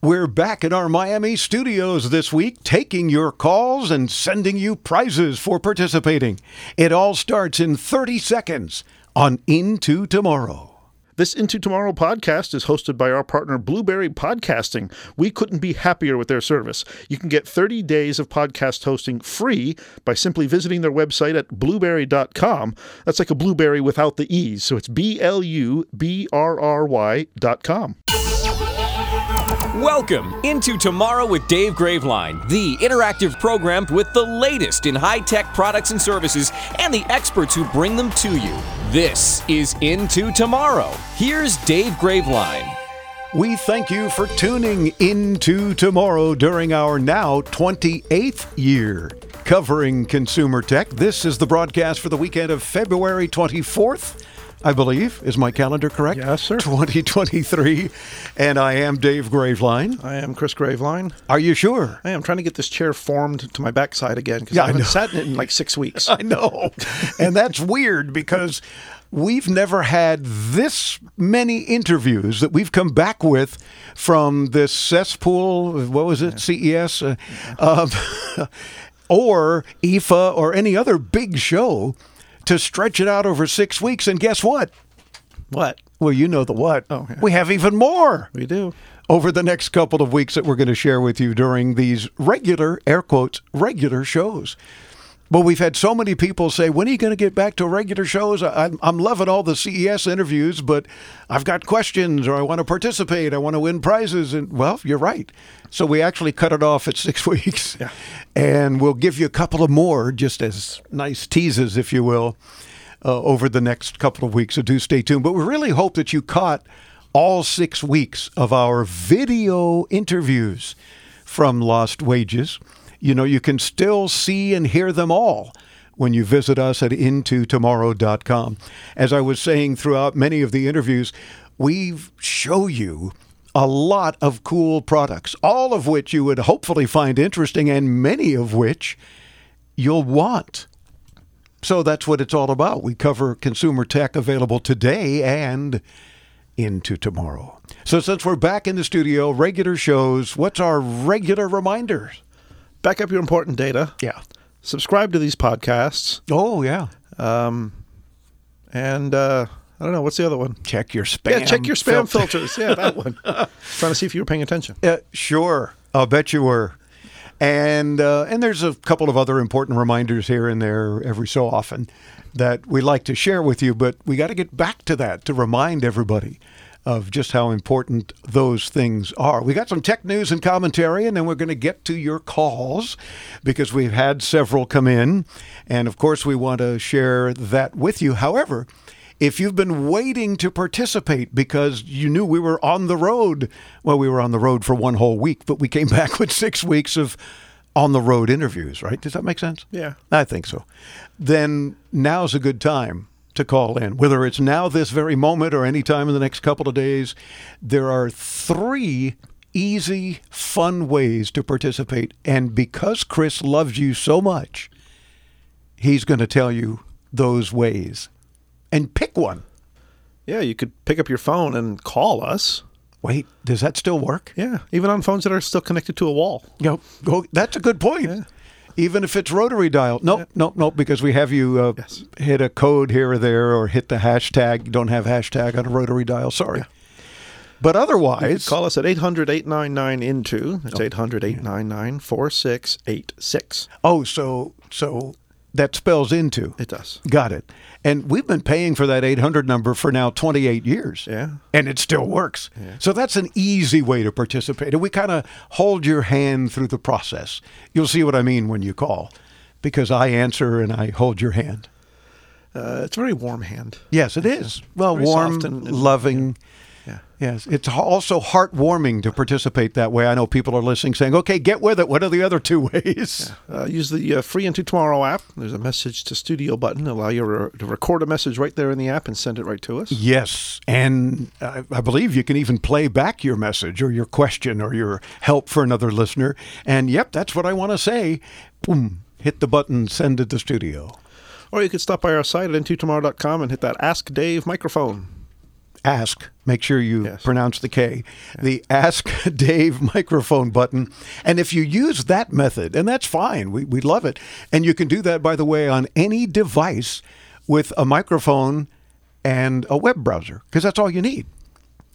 We're back in our Miami studios this week, taking your calls and sending you prizes for participating. It all starts in 30 seconds on Into Tomorrow. This Into Tomorrow podcast is hosted by our partner Blubrry Podcasting. We couldn't be happier with their service. You can get 30 days of podcast hosting free by simply visiting their website at blubrry.com. That's like a blueberry without the E's. So it's B L U B R R Y.com. Welcome into Tomorrow with Dave Graveline, the interactive program with the latest in high tech products and services and the experts who bring them to you. This is Into Tomorrow. Here's Dave Graveline. We thank you for tuning into tomorrow during our now 28th year covering consumer tech. This is the broadcast for the weekend of February 24th. I believe. Is my calendar correct? Yes, sir. 2023. And I am Dave Graveline. I am Chris Graveline. Are you sure? I am trying to get this chair formed to my backside again because Yeah, I I haven't know. sat in it in like six weeks. I know. and that's weird because we've never had this many interviews that we've come back with from this cesspool. What was it? CES? Uh, um, or IFA or any other big show to stretch it out over six weeks. And guess what? What? Well, you know the what. Oh, yeah. We have even more We do. over the next couple of weeks that we're going to share with you during these regular, air quotes, regular shows. But we've had so many people say, when are you going to get back to regular shows? I- I'm, I'm loving all the CES interviews, but I've got questions or I want to participate. I want to win prizes. And well, you're right. So we actually cut it off at six weeks. Yeah. And we'll give you a couple of more just as nice teases, if you will, uh, over the next couple of weeks. So do stay tuned. But we really hope that you caught all six weeks of our video interviews from Lost Wages. You know, you can still see and hear them all when you visit us at intotomorrow.com. As I was saying throughout many of the interviews, we show you a lot of cool products, all of which you would hopefully find interesting and many of which you'll want. So that's what it's all about. We cover consumer tech available today and into tomorrow. So since we're back in the studio, regular shows, what's our regular reminders? Back up your important data. Yeah. Subscribe to these podcasts. Oh, yeah. And uh, I don't know, what's the other one? Check your spam. Yeah, check your spam filter. filters. Yeah, that one. Trying to see if you were paying attention. Uh, sure, I'll bet you were. And uh, and there's a couple of other important reminders here and there every so often that we like to share with you, but we got to get back to that to remind everybody of just how important those things are. We got some tech news and commentary, and then we're going to get to your calls because we've had several come in, and of course we want to share that with you. However. If you've been waiting to participate because you knew we were on the road, well, we were on the road for one whole week, but we came back with six weeks of on the road interviews, right? Does that make sense? Yeah. I think so. Then now's a good time to call in, whether it's now, this very moment, or any time in the next couple of days. There are three easy, fun ways to participate. And because Chris loves you so much, he's going to tell you those ways. And pick one. Yeah, you could pick up your phone and call us. Wait, does that still work? Yeah, even on phones that are still connected to a wall. Go, go. That's a good point. Yeah. Even if it's rotary dial. Nope, nope, nope, because we have you uh, Yes. hit a code here or there or hit the hashtag. You don't have hashtag on a rotary dial. Sorry. But otherwise, Call us at 800 899 INTO. That's 800 899 4686. oh, so so that spells into. It does. Got it. And we've been paying for that 800 number for now 28 years. Yeah. And it still works. Yeah. So that's an easy way to participate. And we kind of hold your hand through the process. You'll see what I mean when you call because I answer and I hold your hand. Uh, it's a very warm hand. Yes, it is. Well, Very warm, and- loving. Yeah. Yes, it's also heartwarming to participate that way. I know people are listening saying, okay, get with it. What are the other two ways? Uh, use the uh, free Into Tomorrow app. There's a message to studio button. Allow you re- to record a message right there in the app and send it right to us. Yes, and I, I believe you can even play back your message or your question or your help for another listener. And yep, that's what I want to say. Boom, hit the button, send it to studio. Or you could stop by our site at intotomorrow.com and hit that Ask Dave microphone. Ask. Make sure you Yes. pronounce the K. The Ask Dave microphone button. And if you use that method, and that's fine, we, we love it. And you can do that, by the way, on any device with a microphone and a web browser, because that's all you need.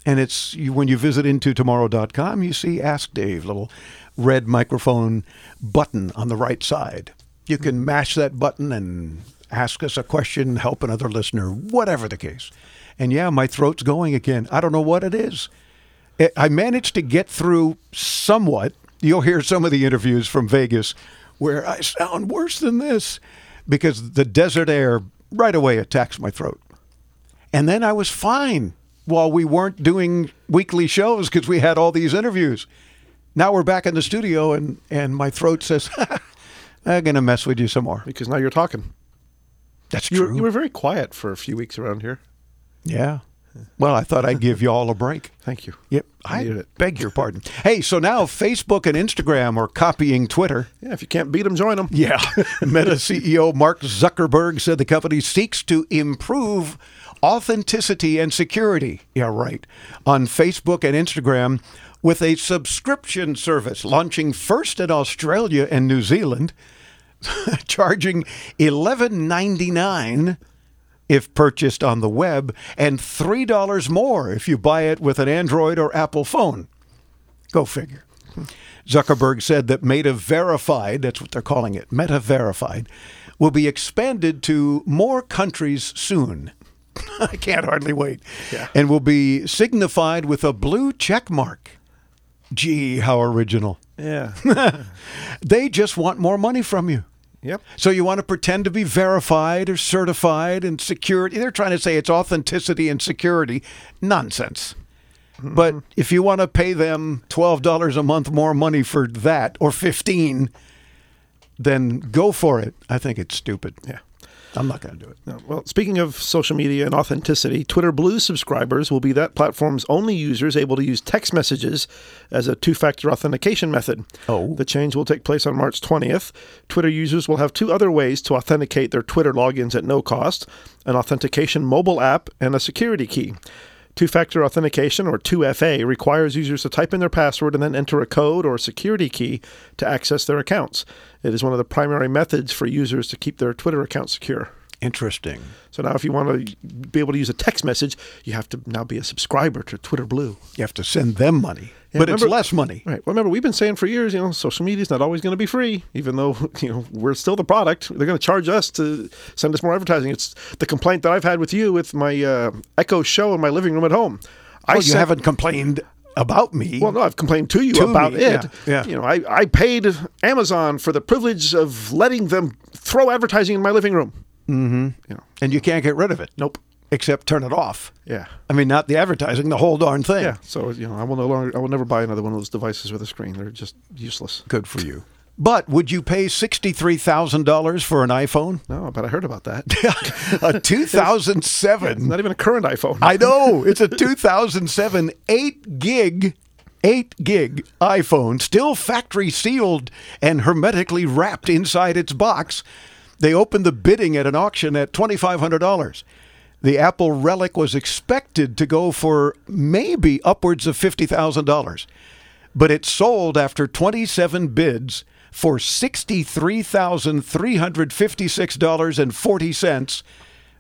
And it's you, when you visit into tomorrow.com, you see Ask Dave, little red microphone button on the right side. You can mash that button and ask us a question, help another listener, whatever the case. And yeah, my throat's going again. I don't know what it is. I- I managed to get through somewhat. You'll hear some of the interviews from Vegas where I sound worse than this because the desert air right away attacks my throat. And then I was fine while we weren't doing weekly shows because we had all these interviews. Now we're back in the studio and, and my throat says, I'm going to mess with you some more. Because now you're talking. That's You true. were, you were very quiet for a few weeks around here. Yeah. Well, I thought I'd give you all a break. Thank you. Yep. I I it. beg your pardon. Hey, so now Facebook and Instagram are copying Twitter. Yeah, if you can't beat them, join them. Yeah. Meta CEO Mark Zuckerberg said the company seeks to improve authenticity and security. Yeah, right. On Facebook and Instagram with a subscription service launching first in Australia and New Zealand, charging $11.99 if purchased on the web and $3 more if you buy it with an Android or Apple phone. Go figure. Zuckerberg said that Meta Verified, that's what they're calling it, Meta Verified, will be expanded to more countries soon. I can't hardly wait. Yeah. And will be signified with a blue check mark. Gee, how original. Yeah. They just want more money from you. Yep. So you want to pretend to be verified or certified and security. They're trying to say it's authenticity and security. Nonsense. Mm-hmm. But if you want to pay them $12 a month more money for that or 15, then go for it. I think it's stupid. Yeah. I'm not going to do it. No, Well, speaking of social media and authenticity, Twitter Blue subscribers will be that platform's only users able to use text messages as a two factor authentication method. Oh. The change will take place on March 20th. Twitter users will have two other ways to authenticate their Twitter logins at no cost an authentication mobile app and a security key. Two factor authentication, or 2FA, requires users to type in their password and then enter a code or security key to access their accounts. It is one of the primary methods for users to keep their Twitter account secure. Interesting. So now, if you want to be able to use a text message, you have to now be a subscriber to Twitter Blue. You have to send them money, Yeah, but it's less money. Right. Well, remember, we've been saying for years, you know, social media is not always going to be free, even though you know we're still the product. They're going to charge us to send us more advertising. It's the complaint that I've had with you with my uh, Echo show in my living room at home. I Oh, you sent- haven't complained about me. Well, no, I've complained to you To about me, it. yeah, yeah. You know, I, I paid Amazon for the privilege of letting them throw advertising in my living room. Mm-hmm. You know, and you can't get rid of it. nope. Except turn it off. Yeah. I mean, not the advertising, the whole darn thing. Yeah. So you know, I will no longer, I will never buy another one of those devices with a screen. They're just useless. Good for you. But would you pay $63,000 for an iPhone? No, but I heard about that. a 2007. Not even a current iPhone. I know. It's a 2007 8 gig 8 gig iPhone, still factory sealed and hermetically wrapped inside its box. They opened the bidding at an auction at $2,500. The Apple Relic was expected to go for maybe upwards of $50,000, but it sold after 27 bids for $63,356.40,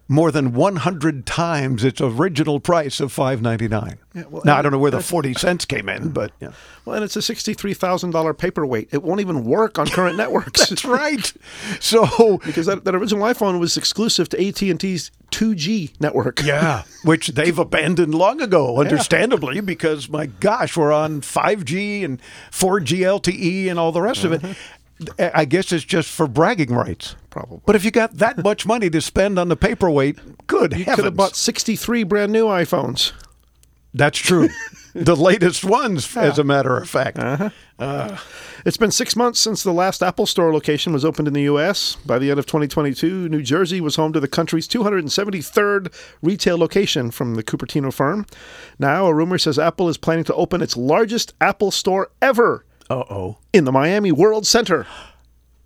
more than 100 times its original price of 599. Yeah, well, now, I don't know where the 40 cents came in, but yeah. well, and it's a sixty-three thousand dollar paperweight. It won't even work on current networks. That's right. So, because that, that original iPhone was exclusive to AT and T's two G network. yeah, which they've abandoned long ago, understandably, because my gosh, we're on 5G and 4G LTE and all the rest of it. Mm-hmm. I guess it's just for bragging rights. Probably. But if you got that much money to spend on the paperweight, good you heavens. could have bought sixty-three brand new iPhones. That's true. the latest ones, as a matter of fact. Uh-huh. Uh, it's been six months since the last Apple Store location was opened in the U.S. By the end of 2022, New Jersey was home to the country's 273rd retail location from the Cupertino firm. Now, a rumor says Apple is planning to open its largest Apple Store ever Uh oh. in the Miami World Center.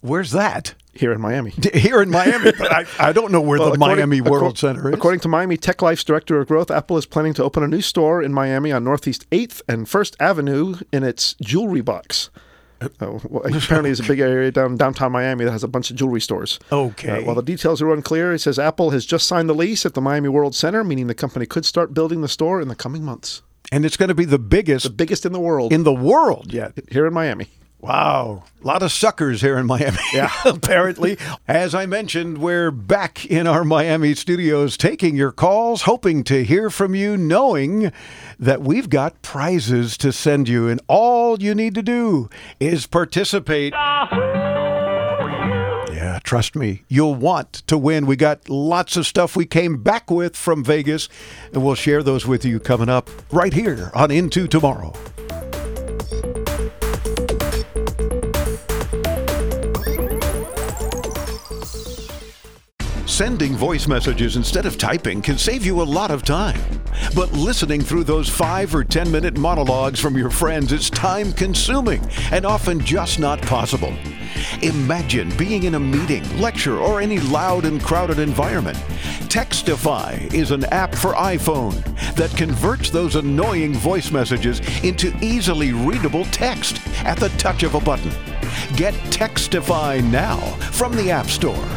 Where's that? here in Miami. Here in Miami, but I, I don't know where Well, the Miami World accor- Center is. According to Miami Tech Life's Director of Growth, Apple is planning to open a new store in Miami on Northeast 8th and 1st Avenue in its jewelry box. Oh, well, apparently, it's a big area down downtown Miami that has a bunch of jewelry stores. Okay. Uh, while the details are unclear, it says Apple has just signed the lease at the Miami World Center, meaning the company could start building the store in the coming months. And it's going to be the biggest The biggest in the world in the world yet. here in Miami. Wow. A lot of suckers here in Miami. Yeah. apparently. As I mentioned, we're back in our Miami studios taking your calls, hoping to hear from you, knowing that we've got prizes to send you. And all you need to do is participate. Trust me, you'll want to win. We got lots of stuff we came back with from Vegas, and we'll share those with you coming up right here on Into Tomorrow. Sending voice messages instead of typing can save you a lot of time. But listening through those five or 10 minute monologues from your friends is time consuming and often just not possible. Imagine being in a meeting, lecture, or any loud and crowded environment. Textify is an app for iPhone that converts those annoying voice messages into easily readable text at the touch of a button. Get Textify now from the App Store.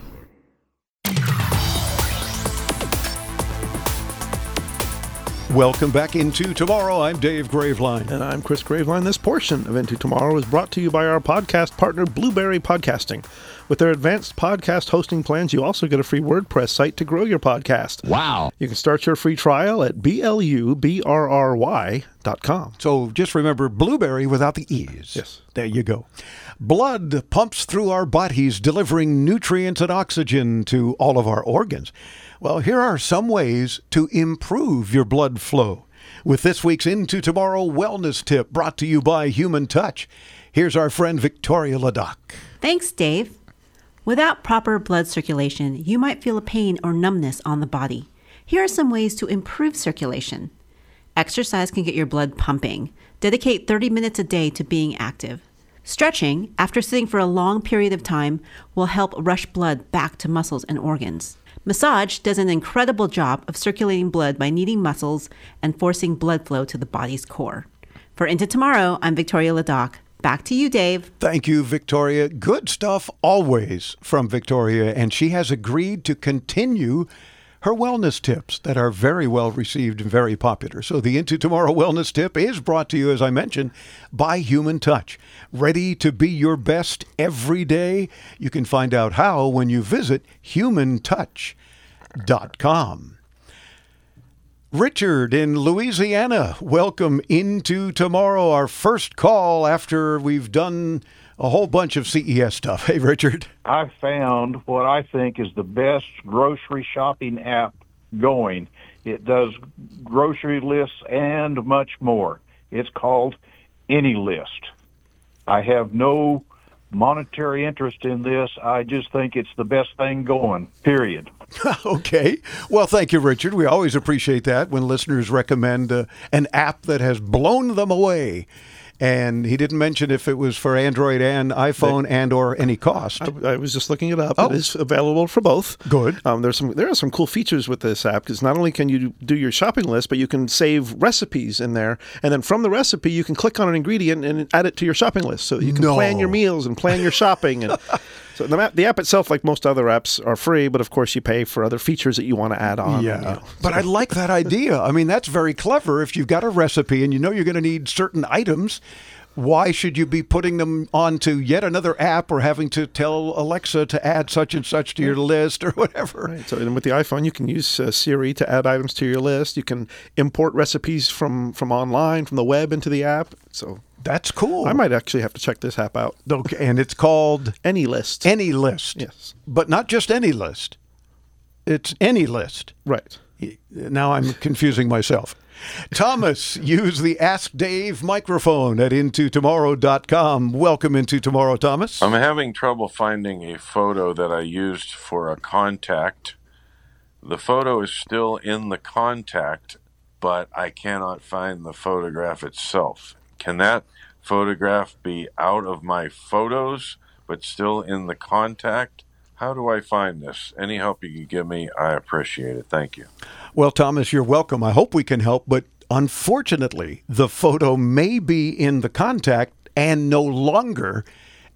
Welcome back into tomorrow. I'm Dave Graveline. And I'm Chris Graveline. This portion of Into Tomorrow is brought to you by our podcast partner, Blubrry Podcasting. With their advanced podcast hosting plans, you also get a free WordPress site to grow your podcast. Wow. You can start your free trial at B-L-U-B-R-R-Y.com. So just remember blueberry without the E's. Yes. There you go. Blood pumps through our bodies, delivering nutrients and oxygen to all of our organs. Well, here are some ways to improve your blood flow. With this week's Into Tomorrow Wellness Tip brought to you by Human Touch, here's our friend Victoria Ladoc. Thanks, Dave. Without proper blood circulation, you might feel a pain or numbness on the body. Here are some ways to improve circulation. Exercise can get your blood pumping. Dedicate 30 minutes a day to being active. Stretching, after sitting for a long period of time, will help rush blood back to muscles and organs. Massage does an incredible job of circulating blood by kneading muscles and forcing blood flow to the body's core. For Into Tomorrow, I'm Victoria Ladoc. Back to you, Dave. Thank you, Victoria. Good stuff always from Victoria, and she has agreed to continue her wellness tips that are very well received and very popular. So, the Into Tomorrow Wellness Tip is brought to you, as I mentioned, by Human Touch. Ready to be your best every day? You can find out how when you visit humantouch.com. Richard in Louisiana, welcome into tomorrow. Our first call after we've done a whole bunch of CES stuff. Hey, Richard. I found what I think is the best grocery shopping app going. It does grocery lists and much more. It's called AnyList. I have no monetary interest in this. I just think it's the best thing going, period. okay. Well, thank you, Richard. We always appreciate that when listeners recommend uh, an app that has blown them away. And he didn't mention if it was for Android and iPhone and or any cost. I, I was just looking it up. Oh. It is available for both. Good. Um, there's some there are some cool features with this app because not only can you do your shopping list, but you can save recipes in there, and then from the recipe you can click on an ingredient and add it to your shopping list, so you can No. plan your meals and plan your shopping. And so the app, the app itself, like most other apps, are free, but of course you pay for other features that you want to add on. Yeah. you know. But I like that idea. I mean, that's very clever. If you've got a recipe and you know you're going to need certain items, why should you be putting them onto yet another app or having to tell Alexa to add such and such to your list or whatever? Right. So, and with the iPhone, you can use uh, Siri to add items to your list. You can import recipes from from online, from the web into the app. So, That's cool. I might actually have to check this app out. Okay, and it's called Any list. Any List. Yes. But not just any list. It's any list. right. Now I'm confusing myself. Thomas, use the Ask Dave microphone at intotomorrow.com. Welcome into tomorrow, Thomas. I'm having trouble finding a photo that I used for a contact. The photo is still in the contact, but I cannot find the photograph itself. Can that photograph be out of my photos, but still in the contact? How do I find this? Any help you can give me, I appreciate it. Thank you. Well, Thomas, you're welcome. I hope we can help, but unfortunately, the photo may be in the contact and no longer,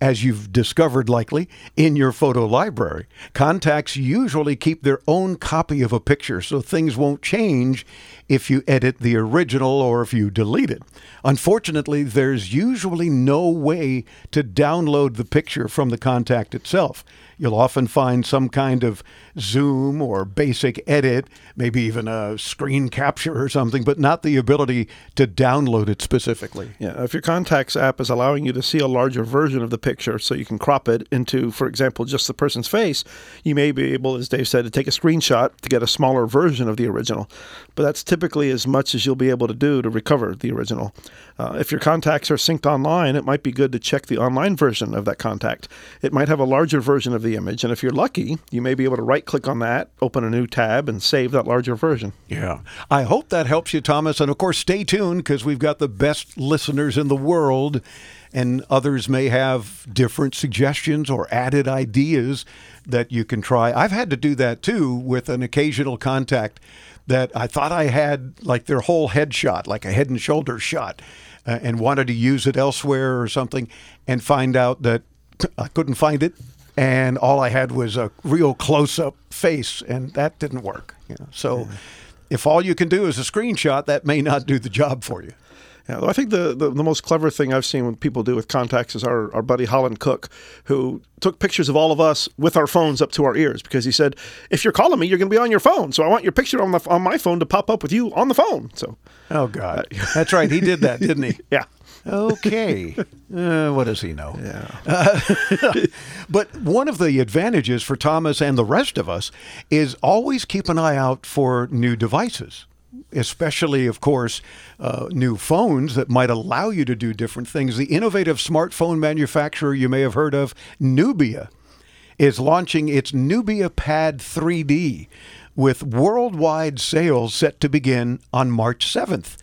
as you've discovered likely, in your photo library. Contacts usually keep their own copy of a picture, so things won't change if you edit the original or if you delete it. Unfortunately, there's usually no way to download the picture from the contact itself. You'll often find some kind of zoom or basic edit, maybe even a screen capture or something, but not the ability to download it specifically. Yeah, if your contacts app is allowing you to see a larger version of the picture so you can crop it into, for example, just the person's face, you may be able, as Dave said, to take a screenshot to get a smaller version of the original. But that's typically as much as you'll be able to do to recover the original. Uh, if your contacts are synced online, it might be good to check the online version of that contact. It might have a larger version of the image, and if you're lucky, you may be able to right click on that, open a new tab, and save that larger version. Yeah. I hope that helps you, Thomas. And of course, stay tuned because we've got the best listeners in the world, and others may have different suggestions or added ideas that you can try. I've had to do that too with an occasional contact that I thought I had like their whole headshot, like a head and shoulders shot, uh, and wanted to use it elsewhere or something, and find out that I couldn't find it. And all I had was a real close up face, and that didn't work. You know? So, if all you can do is a screenshot, that may not do the job for you. Yeah, I think the, the, the most clever thing I've seen when people do with contacts is our, our buddy Holland Cooke, who took pictures of all of us with our phones up to our ears because he said, if you're calling me, you're going to be on your phone. So I want your picture on, the, on my phone to pop up with you on the phone. So, Oh, God. Uh, That's right. He did that, didn't he? yeah. Okay. Uh, what does he know? Yeah. but one of the advantages for Thomas and the rest of us is always keep an eye out for new devices. Especially, of course, uh, new phones that might allow you to do different things. The innovative smartphone manufacturer you may have heard of, Nubia, is launching its Nubia Pad 3D with worldwide sales set to begin on March 7th,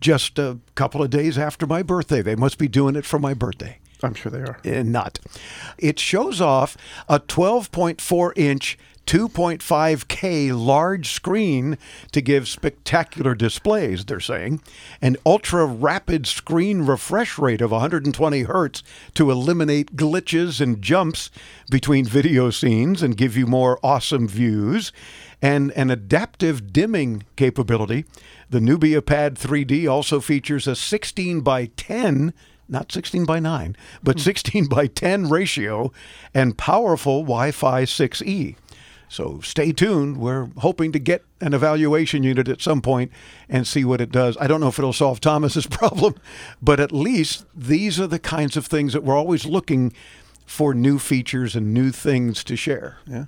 just a couple of days after my birthday. They must be doing it for my birthday. I'm sure they are. Eh, Not. It shows off a 12.4 inch 2.5K large screen to give spectacular displays, they're saying, an ultra rapid screen refresh rate of 120 hertz to eliminate glitches and jumps between video scenes and give you more awesome views, and an adaptive dimming capability. The Nubia Pad 3D also features a 16 by 10 not 16 by 9, but hmm. 16 by 10 ratio and powerful Wi Fi 6E. So stay tuned. We're hoping to get an evaluation unit at some point and see what it does. I don't know if it'll solve Thomas's problem, but at least these are the kinds of things that we're always looking for new features and new things to share. Yeah.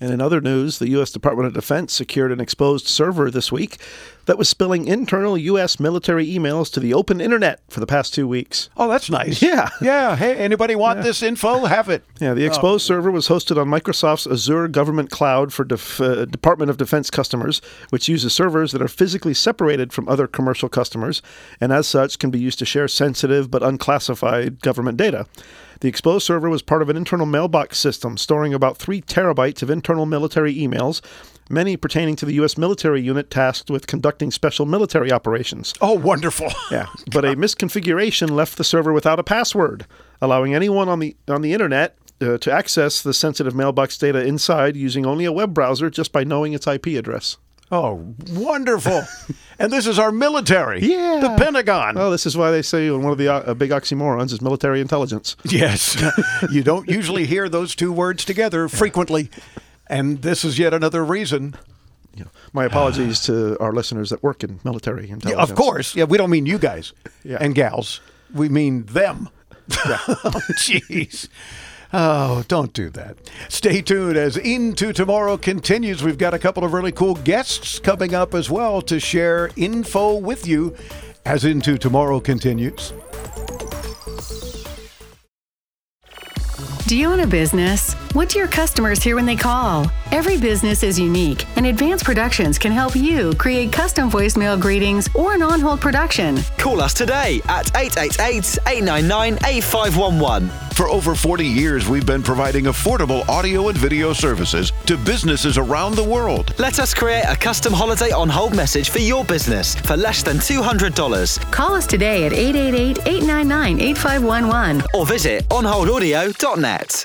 And in other news, the U.S. Department of Defense secured an exposed server this week that was spilling internal U.S. military emails to the open internet for the past two weeks. Oh, that's nice. Yeah. Yeah. Hey, anybody want this info? Have it. Yeah, the exposed server was hosted on Microsoft's Azure Government Cloud for Def- uh, Department of Defense customers, which uses servers that are physically separated from other commercial customers, and as such can be used to share sensitive but unclassified government data. The exposed server was part of an internal mailbox system storing about three terabytes of internal military emails, many pertaining to the U.S. military unit tasked with conducting special military operations. Oh, wonderful. Yeah, but a misconfiguration left the server without a password, allowing anyone on the on the internet uh, to access the sensitive mailbox data inside using only a web browser just by knowing its IP address. Oh, wonderful. and this is our military. Yeah. The Pentagon. Well, this is why they say one of the uh, big oxymorons is military intelligence. Yes. you don't usually hear those two words together frequently. And this is yet another reason. My apologies to our listeners that work in military Yeah, intelligence. of course. Yeah, we don't mean you guys Yeah. and gals. We mean them. oh, jeez. Oh, don't do that. Stay tuned as Into Tomorrow continues. We've got a couple of really cool guests coming up as well to share info with you as Into Tomorrow continues. Do you own a business? What do your customers hear when they call? Every business is unique, and Advanced Productions can help you create custom voicemail greetings or an on hold production. Call us today at 888 899 8511. For over 40 years, we've been providing affordable audio and video services to businesses around the world. Let us create a custom holiday on hold message for your business for less than $200. Call us today at 888 899 8511 or visit onholdaudio.net.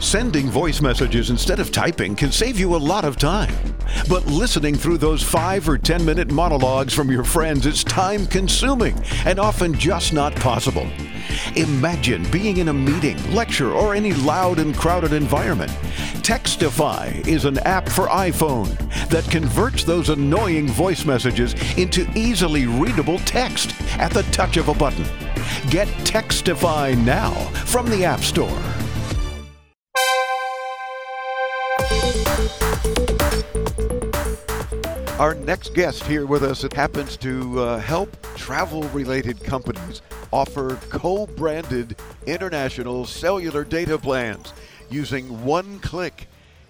Sending voice messages instead of typing can save you a lot of time. But listening through those five or 10 minute monologues from your friends is time consuming and often just not possible. Imagine being in a meeting, lecture, or any loud and crowded environment. Textify is an app for iPhone that converts those annoying voice messages into easily readable text at the touch of a button. Get Textify now from the App Store. Our next guest here with us happens to uh, help travel related companies offer co branded international cellular data plans using one click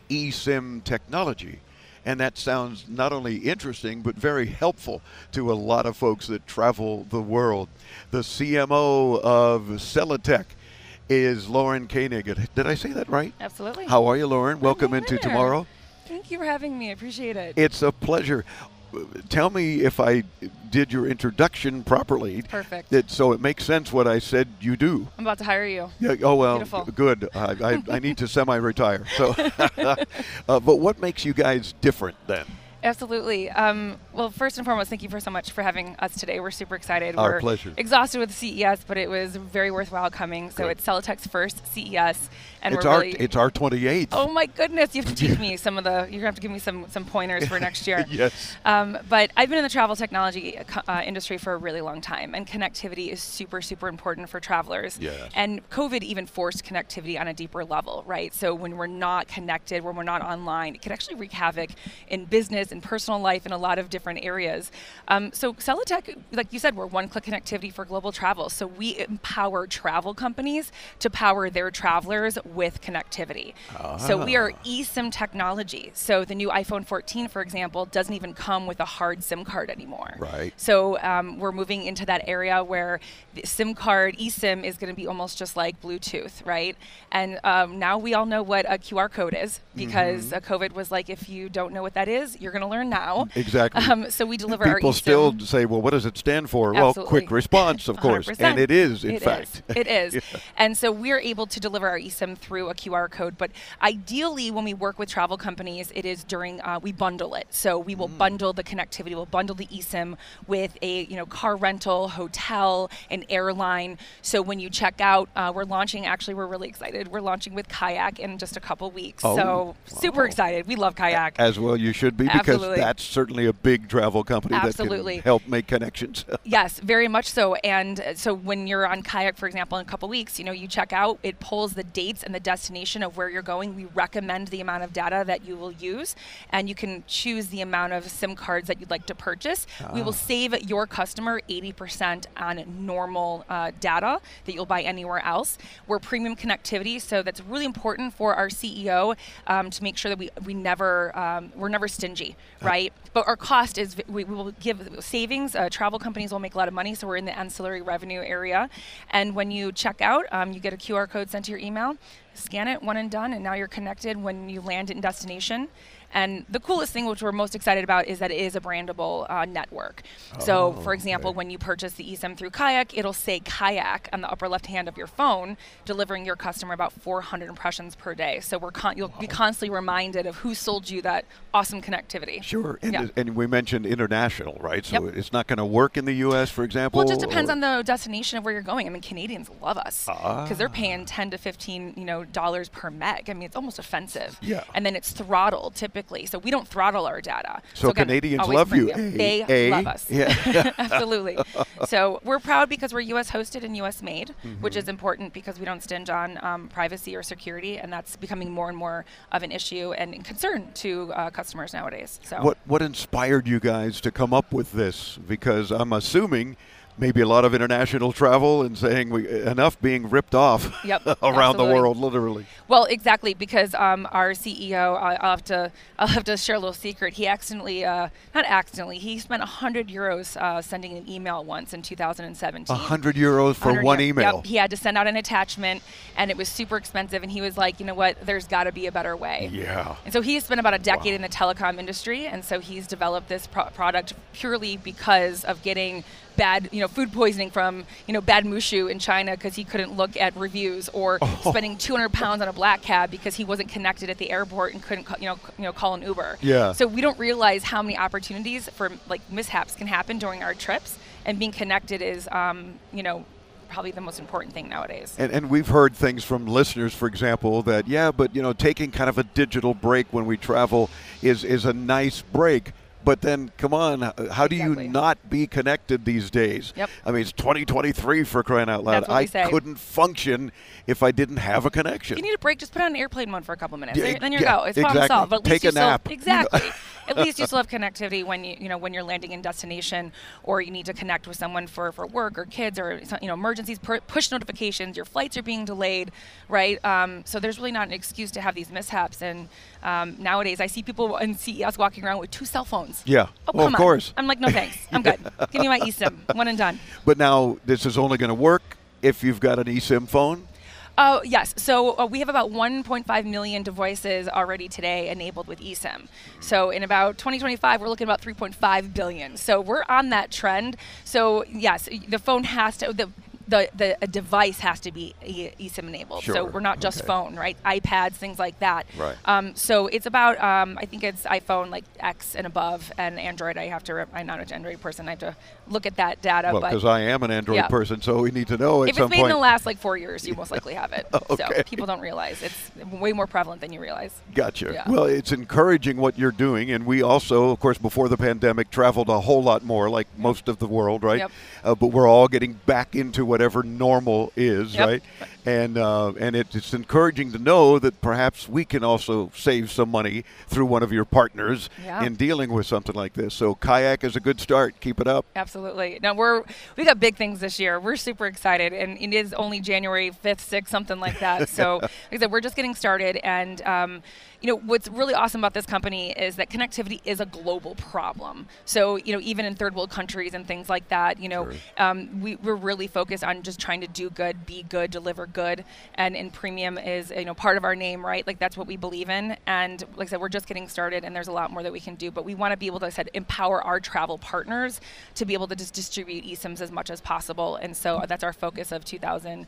eSIM technology. And that sounds not only interesting, but very helpful to a lot of folks that travel the world. The CMO of Celitech is Lauren Koenig. Did I say that right? Absolutely. How are you, Lauren? Welcome into tomorrow. Thank you for having me. I appreciate it. It's a pleasure. Tell me if I did your introduction properly. Perfect. That, so it makes sense what I said you do. I'm about to hire you. Yeah, oh well, Beautiful. good. I, I, I need to semi-retire. So, uh, but what makes you guys different then? Absolutely. Um, well, first and foremost, thank you for so much for having us today. We're super excited. Our We're pleasure. Exhausted with CES, but it was very worthwhile coming. So Good. it's Celitech's first CES, and it's we're our really. it's our 28th. Oh my goodness! You have to teach me some of the. You're gonna have to give me some some pointers for next year. yes. Um, but I've been in the travel technology uh, industry for a really long time, and connectivity is super, super important for travelers. Yes. And COVID even forced connectivity on a deeper level, right? So when we're not connected, when we're not online, it can actually wreak havoc in business and personal life in a lot of different areas. Um, so Celitech, like you said, we're one-click connectivity for global travel. So we empower travel companies to power their travelers with connectivity. So we are eSIM technology. So the new iPhone 14, for example, doesn't even come with a hard SIM card anymore. Right. So um, we're moving into that area where the SIM card, eSIM, is going to be almost just like Bluetooth, right? And um, now we all know what a QR code is because uh, COVID was like, if you don't know what that is, you're going to learn now. Exactly. Um, so we deliver People eSIM. still say, well, what does it stand for? Well, quick response, of course. 100%. And it is, in It fact. is. It is. Yeah. And so we're able to deliver our eSIM through a QR code. But ideally, when we work with travel companies, it is during uh, we bundle it. So we Mm. will bundle the connectivity. We'll bundle the eSIM with a you know car rental, hotel, an airline. So when you check out, uh, we're launching. Actually, we're really excited. We're launching with Kayak in just a couple weeks. Oh, so super excited. We love Kayak. As well, you should be because Absolutely. that's certainly a big travel company Absolutely. that can help make connections. Yes, very much so. And so when you're on kayak, for example, in a couple weeks, you know, you check out, it pulls the dates and the destination of where you're going. We recommend the amount of data that you will use, and you can choose the amount of SIM cards that you'd like to purchase. We will save your customer 80% on normal uh, data that you'll buy anywhere else. We're premium connectivity, so that's really important for our CEO um, to make sure that we, we never um, we're never stingy, right? But our cost is we, we will give savings. Uh, travel companies will make a lot of money, so we're in the ancillary revenue area. And when you check out, um, you get a QR code sent to your email. scan it, one and done, and now you're connected when you land in destination. And the coolest thing, which we're most excited about, is that it is a brandable uh, network. so, Oh, for example, when you purchase the eSIM through Kayak, it'll say Kayak on the upper left hand of your phone, delivering your customer about 400 impressions per day. So we're con- you'll be constantly reminded of who sold you that awesome connectivity. Sure. And, Yeah. and we mentioned international, right? So Yep. it's not going to work in the U.S., for example? Well, it just depends or- on the destination of where you're going. I mean, Canadians love us because they're Ah. paying 10 to 15, you know, dollars per meg. I mean, it's almost offensive. Yeah. And then it's throttled typically, so we don't throttle our data. So again, Canadians love you. A- They A. love us. Yeah. Absolutely. so we're proud because we're U.S. hosted and U.S. made, which Mhm. is important because we don't stinge on um, privacy or security, and that's becoming more and more of an issue and concern to uh, customers nowadays. So. What what inspired you guys to come up with this? Because I'm assuming maybe a lot of international travel and saying we enough being ripped off Yep, around the world, literally. Well, exactly, because um, our CEO, I- I'll have to, I'll have to share a little secret. He accidentally, uh, not accidentally, he spent 100 euros uh, sending an email once in 2017. A hundred euros for 100 one euro- email. Yep, he had to send out an attachment, and it was super expensive. And he was like, you know what? There's got to be a better way. Yeah. And so he's spent about a decade in the telecom industry, and so he's developed this pro- product purely because of getting bad, you know, food poisoning from, you know, bad mushu in China because he couldn't look at reviews, or Oh. spending 200 pounds on a black cab because he wasn't connected at the airport and couldn't, you know, you know, call an Uber. Yeah. So we don't realize how many opportunities for like mishaps can happen during our trips, and being connected is, um, you know, probably the most important thing nowadays. And, and we've heard things from listeners, for example, that yeah, but you know, taking kind of a digital break when we travel is is a nice break. But then, come on, how do you not be connected these days? Yep. I mean, it's 2023 for crying out loud. I say. couldn't function if I didn't have a connection. If you need a break, just put on an airplane mode for a couple minutes. Yeah, then you yeah, go. It's problem exactly. solved. But at Take least a you still nap. exactly. At least you still have connectivity when you you know when you're landing in destination or you need to connect with someone for, for work or kids or you know emergencies, push notifications. Your flights are being delayed, right? Um, so there's really not an excuse to have these mishaps. And um, nowadays, I see people in CES walking around with two cell phones. Yeah. Oh, Well, come of on. course. I'm like, no thanks. I'm good. Give me my eSIM. One and done. But now this is only going to work if you've got an eSIM phone. Oh, yes. So uh, we have about 1.5 million devices already today enabled with eSIM. So in about 2025, we're looking about 3.5 billion. So we're on that trend. So yes, the phone has to the the, the a device has to be eSIM enabled. So we're not just Okay. phone, right? iPads, things like that. Right. Um, so it's about um, I think it's iPhone like X and above, and Android. I have to. I'm not an Android person. I have to look at that data. Well, because I am an Android yeah. person, so we need to know at if some it's made point. in the last like four years, you most likely have it. Okay. So people don't realize it's way more prevalent than you realize. Gotcha. Yeah. Well, it's encouraging what you're doing, and we also, of course, before the pandemic, traveled a whole lot more, like most of the world, right? Yep. Uh, but we're all getting back into whatever normal is, Yep. right? And uh, and it, it's encouraging to know that perhaps we can also save some money through one of your partners Yeah. in dealing with something like this. So kayak is a good start. Keep it up. Absolutely. Now we're we got big things this year. We're super excited, and it is only January fifth, sixth, something like that. So, like I said, we're just getting started, and um, you know what's really awesome about this company is that connectivity is a global problem. So, you know, even in third world countries and things like that, you know, um, we, we're really focused on just trying to do good, be good, deliver good, and in premium is you know part of our name, right? Like that's what we believe in, and like I said, we're just getting started, and there's a lot more that we can do, but we want to be able to, like I said, empower our travel partners to be able to just distribute eSIMs as much as possible, and so that's our focus of 2020.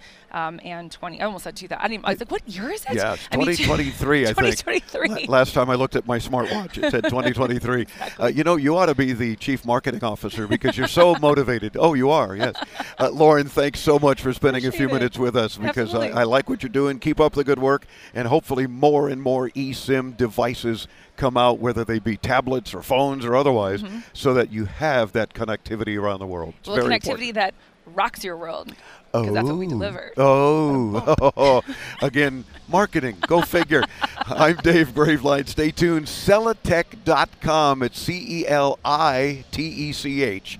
I almost said 2000. I, didn't, I was like, what year is it? Yeah, it's I mean, 2023, I think. 2023. Last time I looked at my smartwatch, it said 2023. uh, you know, you ought to be the chief marketing officer because you're so motivated. Oh, you are, yes. Uh, Lauren, thanks so much for spending a few it. minutes with us because I, I like what you're doing. Keep up the good work, and hopefully more and more eSIM devices come out, whether they be tablets or phones or otherwise, Mhm. so that you have that connectivity around the world. It's well, connectivity important. that rocks your world. Because that's what we deliver. Oh, again, marketing. Go figure. I'm Dave Graveline. Stay tuned. Celitech.com. It's C E L I T E C H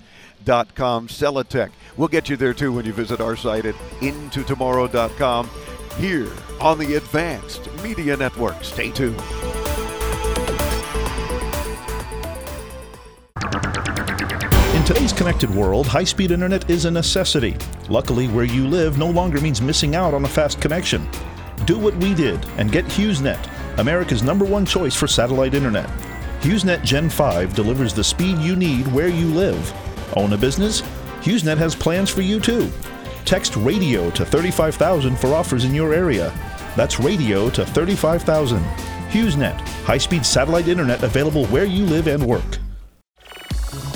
dot com. Celitech. We'll get you there too when you visit our site at intotomorrow.com here on the Advanced Media Network. Stay tuned. In today's connected world, high speed internet is a necessity. Luckily, where you live no longer means missing out on a fast connection. Do what we did and get HughesNet, America's number one choice for satellite internet. HughesNet Gen 5 delivers the speed you need where you live. Own a business? HughesNet has plans for you too. Text radio to 35000 for offers in your area. That's radio to 35000. HughesNet, high speed satellite internet available where you live and work.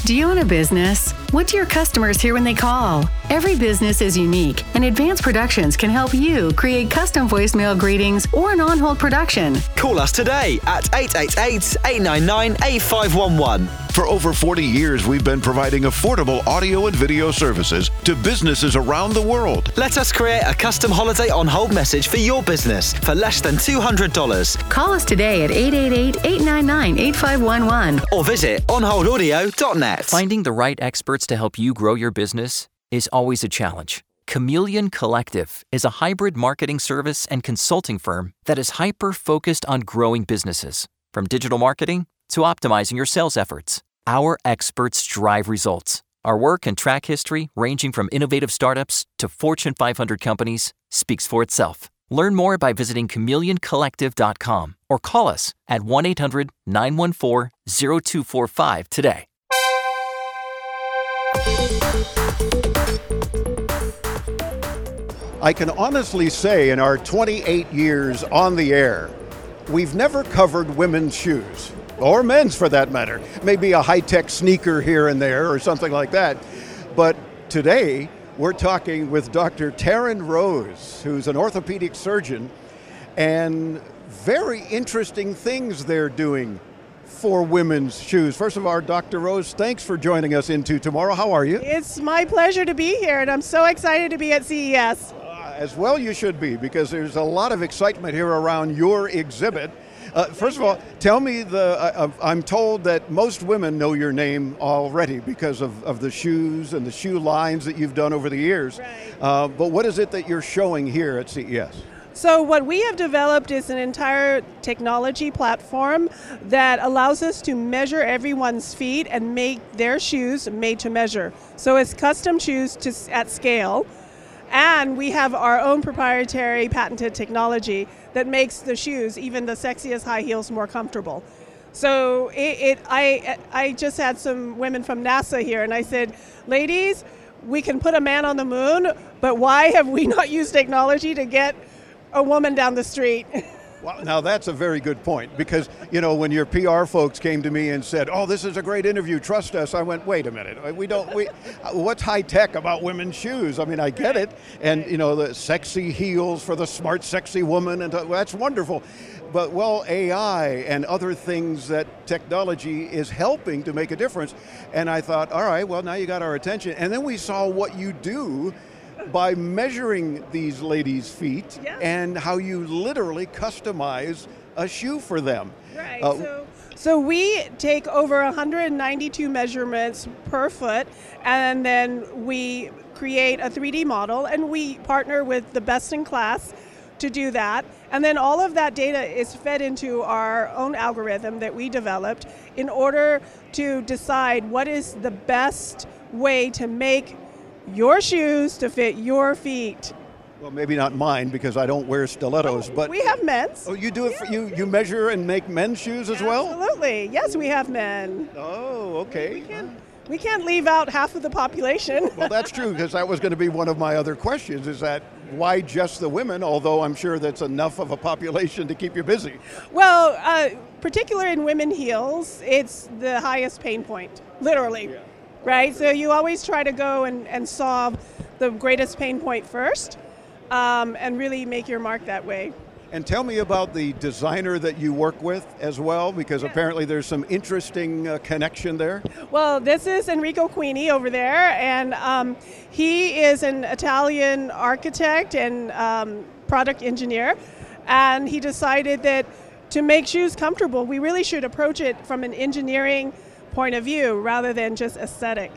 Do you own a business? What do your customers hear when they call? Every business is unique, and Advanced Productions can help you create custom voicemail greetings or an on hold production. Call us today at 888 899 8511. For over 40 years, we've been providing affordable audio and video services to businesses around the world. Let us create a custom holiday on hold message for your business for less than $200. Call us today at 888 899 8511 or visit onholdaudio.net. Finding the right experts to help you grow your business is always a challenge. Chameleon Collective is a hybrid marketing service and consulting firm that is hyper focused on growing businesses, from digital marketing to optimizing your sales efforts. Our experts drive results. Our work and track history, ranging from innovative startups to Fortune 500 companies, speaks for itself. Learn more by visiting chameleoncollective.com or call us at 1 800 914 0245 today. I can honestly say in our 28 years on the air, we've never covered women's shoes, or men's for that matter. Maybe a high tech sneaker here and there or something like that. But today, we're talking with Dr. Taryn Rose, who's an orthopedic surgeon, and very interesting things they're doing for women's shoes. First of all, Dr. Rose, thanks for joining us into tomorrow. How are you? It's my pleasure to be here, and I'm so excited to be at CES. As well, you should be, because there's a lot of excitement here around your exhibit. Uh, first of all, tell me the. Uh, I'm told that most women know your name already because of, of the shoes and the shoe lines that you've done over the years. Right. Uh, but what is it that you're showing here at CES? So, what we have developed is an entire technology platform that allows us to measure everyone's feet and make their shoes made to measure. So, it's custom shoes to, at scale. And we have our own proprietary patented technology that makes the shoes, even the sexiest high heels, more comfortable. So it, it, I, I just had some women from NASA here, and I said, ladies, we can put a man on the moon, but why have we not used technology to get a woman down the street? Well, now that's a very good point because you know when your PR folks came to me and said, "Oh, this is a great interview, trust us," I went, "Wait a minute, uh, we don't. We, uh, what's high tech about women's shoes? I mean, I get it, and you know the sexy heels for the smart, sexy woman, and uh, well, that's wonderful." But well, AI and other things that technology is helping to make a difference, and I thought, all right, well now you got our attention, and then we saw what you do by measuring these ladies' feet Yeah. and how you literally customize a shoe for them. Right. Uh, so, so we take over 192 measurements per foot, and then we create a 3D model, and we partner with the best in class to do that. And then all of that data is fed into our own algorithm that we developed in order to decide what is the best way to make your shoes to fit your feet. well, maybe not mine because I don't wear stilettos, but We have men's. oh, you do it for you. You measure and make men's shoes as well. Absolutely. Yes, we have men. Oh, okay. We can't leave out half of the population. Well, that's true because that was going to be one of my other questions. Is that why just the women? Although I'm sure that's enough of a population to keep you busy. Well, uh, particular in women heels, it's the highest pain point, literally. Right? So you always try to go and, and solve the greatest pain point first um, and really make your mark that way. And tell me about the designer that you work with as well, because apparently there's some interesting uh, connection there. Well, this is Enrico Cuini over there, and um, he is an Italian architect and um, product engineer. And he decided that to make shoes comfortable, we really should approach it from an engineering point of view rather than just aesthetic.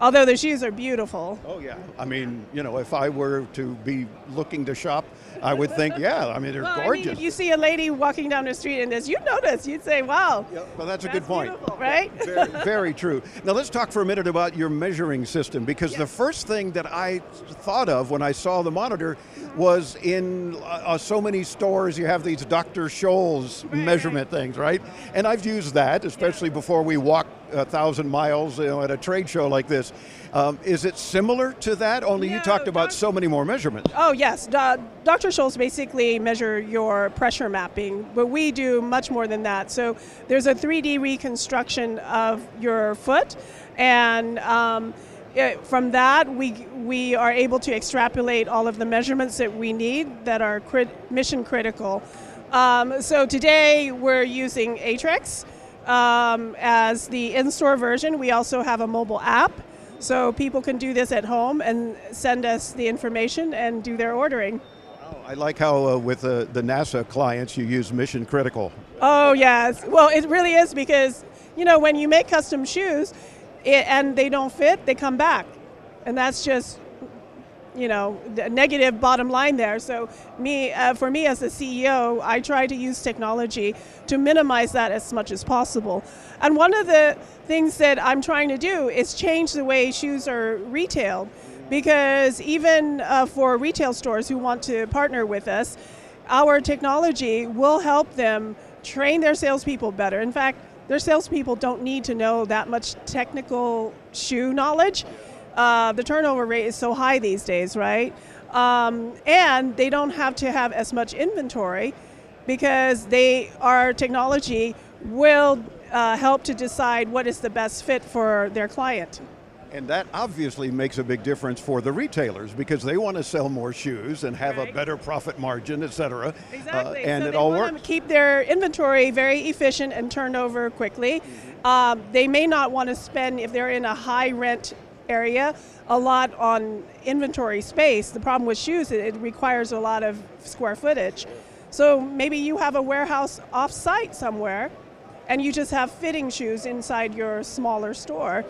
Although the shoes are beautiful. Oh yeah. I mean, you know, if I were to be looking to shop, I would think, yeah. I mean, they're Well, I mean, gorgeous. if you see a lady walking down the street in this, you'd notice. You'd say, "Wow." well, that's a good point. right? very, very true. Now let's talk for a minute about your measuring system because the first thing that I thought of when I saw the monitor was in uh, uh, so many stores you have these Dr. Scholl's measurement things, right? And I've used that, especially before we walk a thousand miles you know, at a trade show like this. Um, is it similar to that? Only you talked about so many more measurements. Oh yes, Dr. Scholl's basically measure your pressure mapping, but we do much more than that. So there's a 3D reconstruction of your foot, and um, it, from that we we are able to extrapolate all of the measurements that we need that are crit- mission critical. Um, so today we're using Aetrex um, as the in-store version. We also have a mobile app. So people can do this at home and send us the information and do their ordering. I like how uh, with uh, the NASA clients you use mission critical. Oh yes. Well, it really is because you know when you make custom shoes it, and they don't fit, they come back, and that's just you know the negative bottom line there. So me, uh, for me as a CEO, I try to use technology to minimize that as much as possible. And one of the things that I'm trying to do is change the way shoes are retailed, because even uh, for retail stores who want to partner with us, our technology will help them train their salespeople better. In fact, their salespeople don't need to know that much technical shoe knowledge. Uh, the turnover rate is so high these days, right? Um, and they don't have to have as much inventory because they our technology will uh, help to decide what is the best fit for their client. And that obviously makes a big difference for the retailers because they want to sell more shoes and have a better profit margin, et cetera. Exactly. Uh, and so it they all want works. to keep their inventory very efficient and turned over quickly. Um, they may not want to spend, if they're in a high rent area, a lot on inventory space. The problem with shoes, it, requires a lot of square footage. So maybe you have a warehouse off site somewhere and you just have fitting shoes inside your smaller store.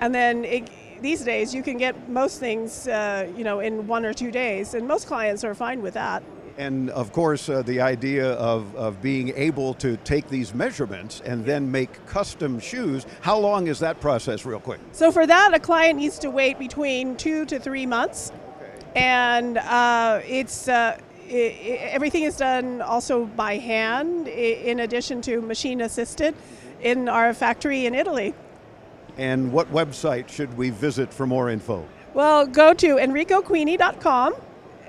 And then it, these days you can get most things, uh, you know, in one or two days, and most clients are fine with that. And of course, uh, the idea of, of being able to take these measurements and then make custom shoes, how long is that process, real quick? So for that, a client needs to wait between two to three months, and uh, it's uh, i i everything is done also by hand, in addition to machine assisted, in our factory in Italy. And what website should we visit for more info? Well, go to enricocuini.com,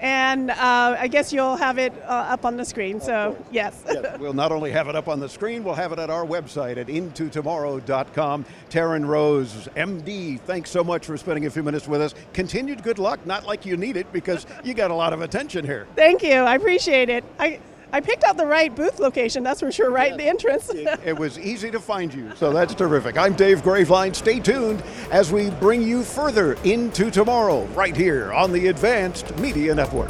and uh, I guess you'll have it uh, up on the screen. So yes. Yes, we'll not only have it up on the screen, we'll have it at our website at intotomorrow.com. Taryn Rose, MD, thanks so much for spending a few minutes with us. Continued good luck, not like you need it because you got a lot of attention here. Thank you. I appreciate it. I, I picked out the right booth location, that's for sure, right? At the entrance. It was easy to find you, so that's terrific. I'm Dave Graveline. Stay tuned as we bring you further into tomorrow, right here on the Advanced Media Network.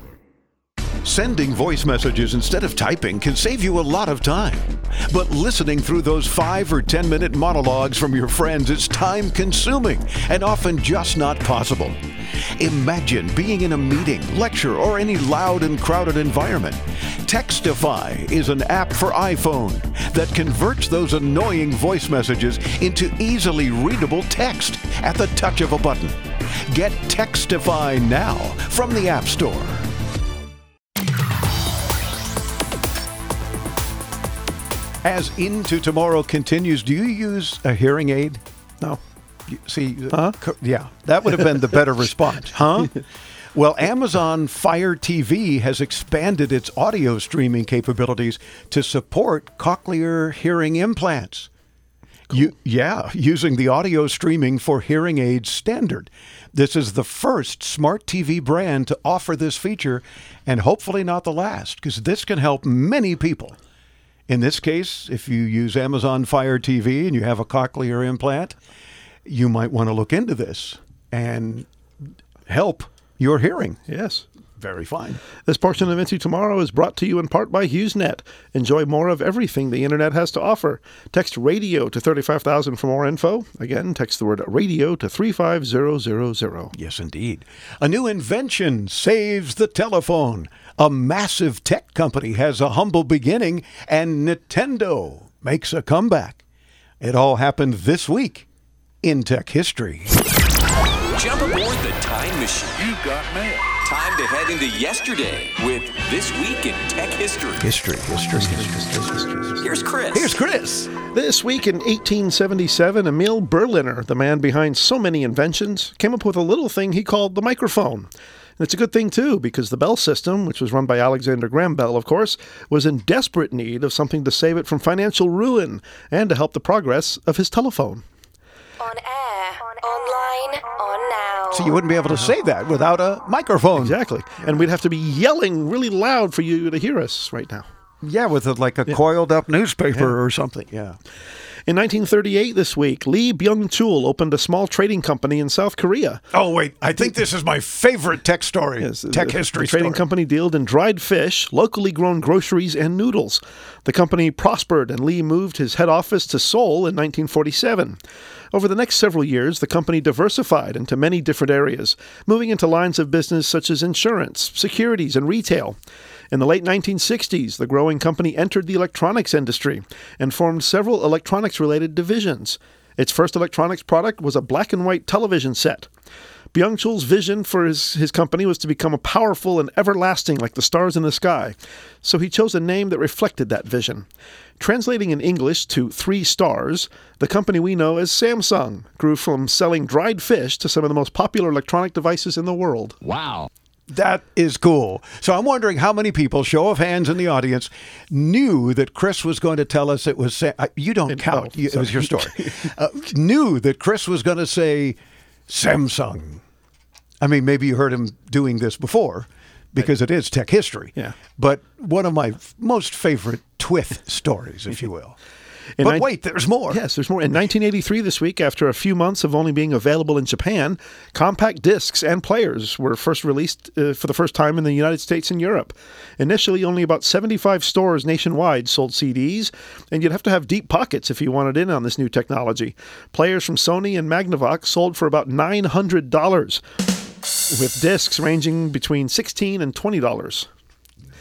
Sending voice messages instead of typing can save you a lot of time. But listening through those five or 10 minute monologues from your friends is time consuming and often just not possible. Imagine being in a meeting, lecture, or any loud and crowded environment. Textify is an app for iPhone that converts those annoying voice messages into easily readable text at the touch of a button. Get Textify now from the App Store. As Into Tomorrow continues, do you use a hearing aid? No. See, uh, huh? yeah, that would have been the better response, huh? Well, Amazon Fire TV has expanded its audio streaming capabilities to support cochlear hearing implants. You, yeah, using the audio streaming for hearing aids standard. This is the first smart TV brand to offer this feature, and hopefully not the last, because this can help many people. In this case, if you use Amazon Fire TV and you have a cochlear implant, you might want to look into this and help your hearing. Yes. Very fine. This portion of Into Tomorrow is brought to you in part by HughesNet. Enjoy more of everything the internet has to offer. Text radio to 35000 for more info. Again, text the word radio to 35000. Yes, indeed. A new invention saves the telephone. A massive tech company has a humble beginning, and Nintendo makes a comeback. It all happened this week in tech history. Jump aboard the time machine. You got mail. Time to head into yesterday with This Week in Tech History. History, history, history. Here's Chris. Here's Chris. This week in 1877, Emil Berliner, the man behind so many inventions, came up with a little thing he called the microphone. And it's a good thing, too, because the Bell system, which was run by Alexander Graham Bell, of course, was in desperate need of something to save it from financial ruin and to help the progress of his telephone. On air, online, on now. So you wouldn't be able to say that without a microphone. Exactly. And we'd have to be yelling really loud for you to hear us right now. Yeah, with a, like a coiled up newspaper or something. Yeah. In 1938, this week, Lee Byung Chul opened a small trading company in South Korea. Oh, wait. I think this is my favorite tech story. Yes, tech the- history The trading story. company dealt in dried fish, locally grown groceries, and noodles. The company prospered, and Lee moved his head office to Seoul in 1947. Over the next several years, the company diversified into many different areas, moving into lines of business such as insurance, securities, and retail. In the late 1960s, the growing company entered the electronics industry and formed several electronics related divisions. Its first electronics product was a black and white television set. Byung Chul's vision for his, his company was to become powerful and everlasting like the stars in the sky, so he chose a name that reflected that vision. Translating in English to three stars, the company we know as Samsung grew from selling dried fish to some of the most popular electronic devices in the world. Wow. That is cool. So I'm wondering how many people, show of hands in the audience, knew that Chris was going to tell us it was. Sa- uh, you don't count. You- it was your story. uh, knew that Chris was going to say Samsung. I mean, maybe you heard him doing this before because it is tech history. Yeah. But one of my f- most favorite twith stories, if you will. In but nine- wait, there's more. Yes, there's more. In 1983, this week, after a few months of only being available in Japan, compact discs and players were first released uh, for the first time in the United States and Europe. Initially, only about 75 stores nationwide sold CDs, and you'd have to have deep pockets if you wanted in on this new technology. Players from Sony and Magnavox sold for about $900, with discs ranging between 16 and $20.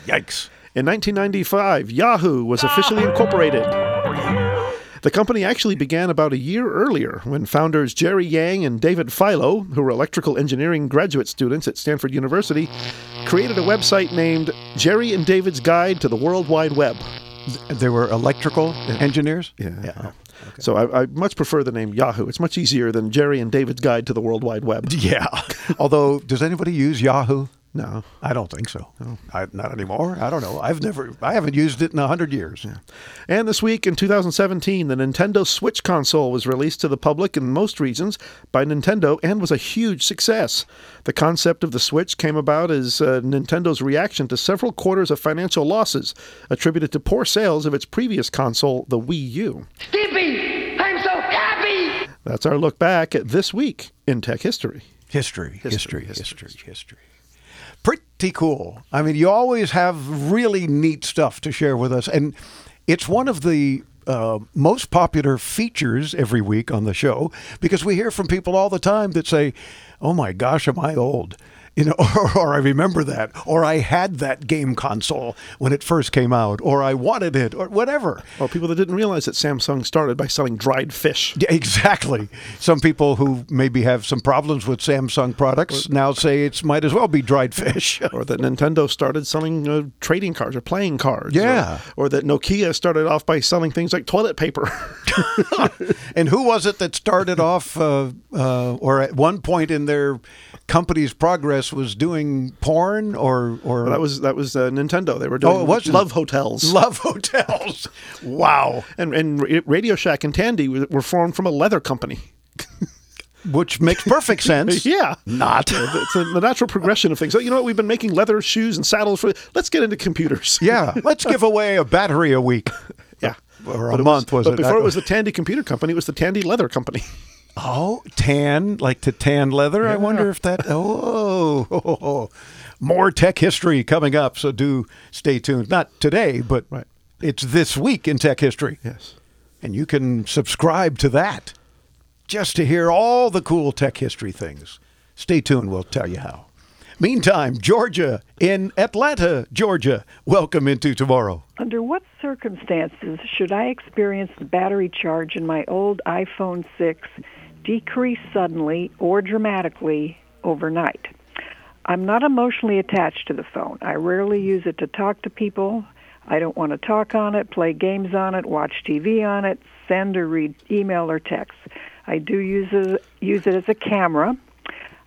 Yikes. In 1995, Yahoo was officially incorporated. The company actually began about a year earlier when founders Jerry Yang and David Filo, who were electrical engineering graduate students at Stanford University, created a website named Jerry and David's Guide to the World Wide Web. They were electrical engineers? Yeah. yeah. So I, I much prefer the name Yahoo. It's much easier than Jerry and David's Guide to the World Wide Web. Yeah. Although, does anybody use Yahoo? No. I don't think so. I, not anymore. I don't know. I've never, I haven't used it in a hundred years. And this week in 2017, the Nintendo Switch console was released to the public in most regions by Nintendo and was a huge success. The concept of the Switch came about as uh, Nintendo's reaction to several quarters of financial losses attributed to poor sales of its previous console, the Wii U. Skippy, I'm so happy! That's our look back at this week in tech history. History, history, history, history. Pretty cool. I mean, you always have really neat stuff to share with us. And it's one of the uh, most popular features every week on the show because we hear from people all the time that say, Oh my gosh, am I old? You know, or, or I remember that, or I had that game console when it first came out, or I wanted it, or whatever. Or people that didn't realize that Samsung started by selling dried fish. Yeah, exactly. Some people who maybe have some problems with Samsung products now say it might as well be dried fish. or that Nintendo started selling uh, trading cards or playing cards. Yeah. Or, or that Nokia started off by selling things like toilet paper. and who was it that started off, uh, uh, or at one point in their company's progress, was doing porn or or Well, that was that was uh, Nintendo. They were doing Oh, it was Love Hotels. Love Hotels. Wow. And and Radio Shack and Tandy were formed from a leather company. which makes perfect sense. yeah. Not. It's a, the natural progression of things. So, you know what? We've been making leather shoes and saddles for. Let's get into computers. Yeah, let's give away a battery a week. Yeah. Or a But month was but it? before it was the Tandy Computer Company, it was the Tandy Leather Company. Oh, tan, like to tan leather. I wonder if that. Oh, more tech history coming up. So do stay tuned. Not today, but it's this week in tech history. Yes. And you can subscribe to that just to hear all the cool tech history things. Stay tuned. We'll tell you how. Meantime, Georgia in Atlanta, Georgia. Welcome into tomorrow. Under what circumstances should I experience the battery charge in my old iPhone 6 decrease suddenly or dramatically overnight? I'm not emotionally attached to the phone. I rarely use it to talk to people. I don't want to talk on it, play games on it, watch TV on it, send or read email or text. I do use it, use it as a camera.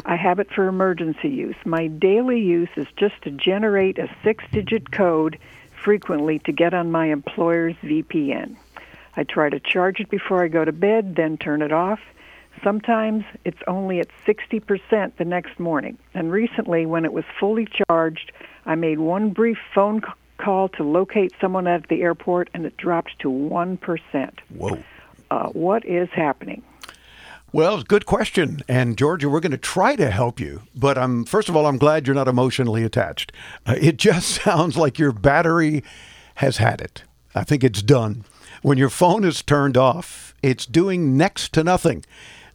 I have it for emergency use. My daily use is just to generate a six digit code frequently to get on my employer's VPN. I try to charge it before I go to bed, then turn it off. Sometimes it's only at 60% the next morning. And recently, when it was fully charged, I made one brief phone call to locate someone at the airport and it dropped to 1%. Whoa. Uh, what is happening? Well, good question. And Georgia, we're going to try to help you. But I'm first of all, I'm glad you're not emotionally attached. Uh, it just sounds like your battery has had it. I think it's done. When your phone is turned off, it's doing next to nothing.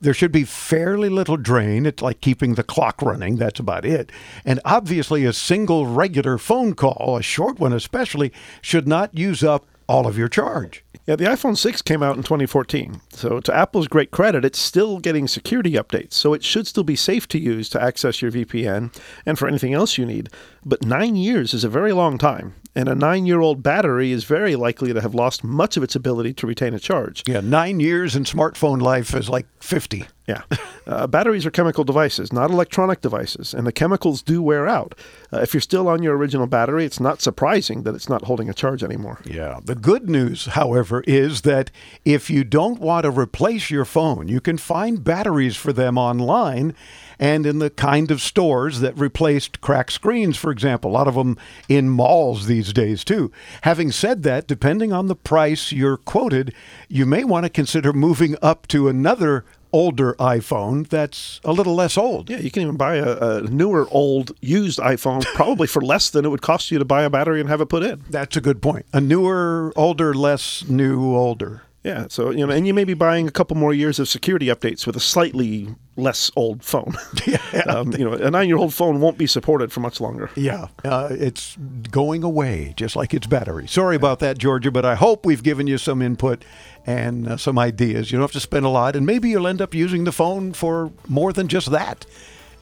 There should be fairly little drain. It's like keeping the clock running. That's about it. And obviously, a single regular phone call, a short one especially, should not use up all of your charge. Yeah, the iPhone 6 came out in 2014. So, to Apple's great credit, it's still getting security updates. So, it should still be safe to use to access your VPN and for anything else you need. But nine years is a very long time. And a nine year old battery is very likely to have lost much of its ability to retain a charge. Yeah, nine years in smartphone life is like 50. Yeah. Uh, batteries are chemical devices, not electronic devices, and the chemicals do wear out. Uh, if you're still on your original battery, it's not surprising that it's not holding a charge anymore. Yeah. The good news, however, is that if you don't want to replace your phone, you can find batteries for them online and in the kind of stores that replaced cracked screens, for example. A lot of them in malls these days, too. Having said that, depending on the price you're quoted, you may want to consider moving up to another older iPhone that's a little less old. Yeah, you can even buy a, a newer, old, used iPhone probably for less than it would cost you to buy a battery and have it put in. That's a good point. A newer, older, less new, older. Yeah, so you know, and you may be buying a couple more years of security updates with a slightly less old phone. um, you know, a nine-year-old phone won't be supported for much longer. Yeah, uh, it's going away just like its battery. Sorry about that, Georgia, but I hope we've given you some input and uh, some ideas. You don't have to spend a lot, and maybe you'll end up using the phone for more than just that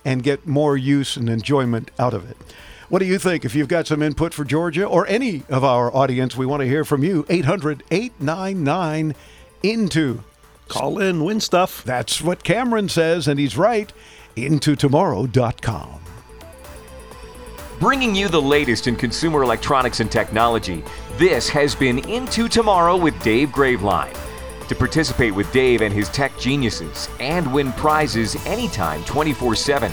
and get more use and enjoyment out of it. What do you think? If you've got some input for Georgia or any of our audience, we want to hear from you. 800 899 INTO. Call in, win stuff. That's what Cameron says, and he's right. IntoTomorrow.com. Bringing you the latest in consumer electronics and technology, this has been Into Tomorrow with Dave Graveline. To participate with Dave and his tech geniuses and win prizes anytime 24 7,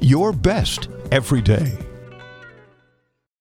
your best every day.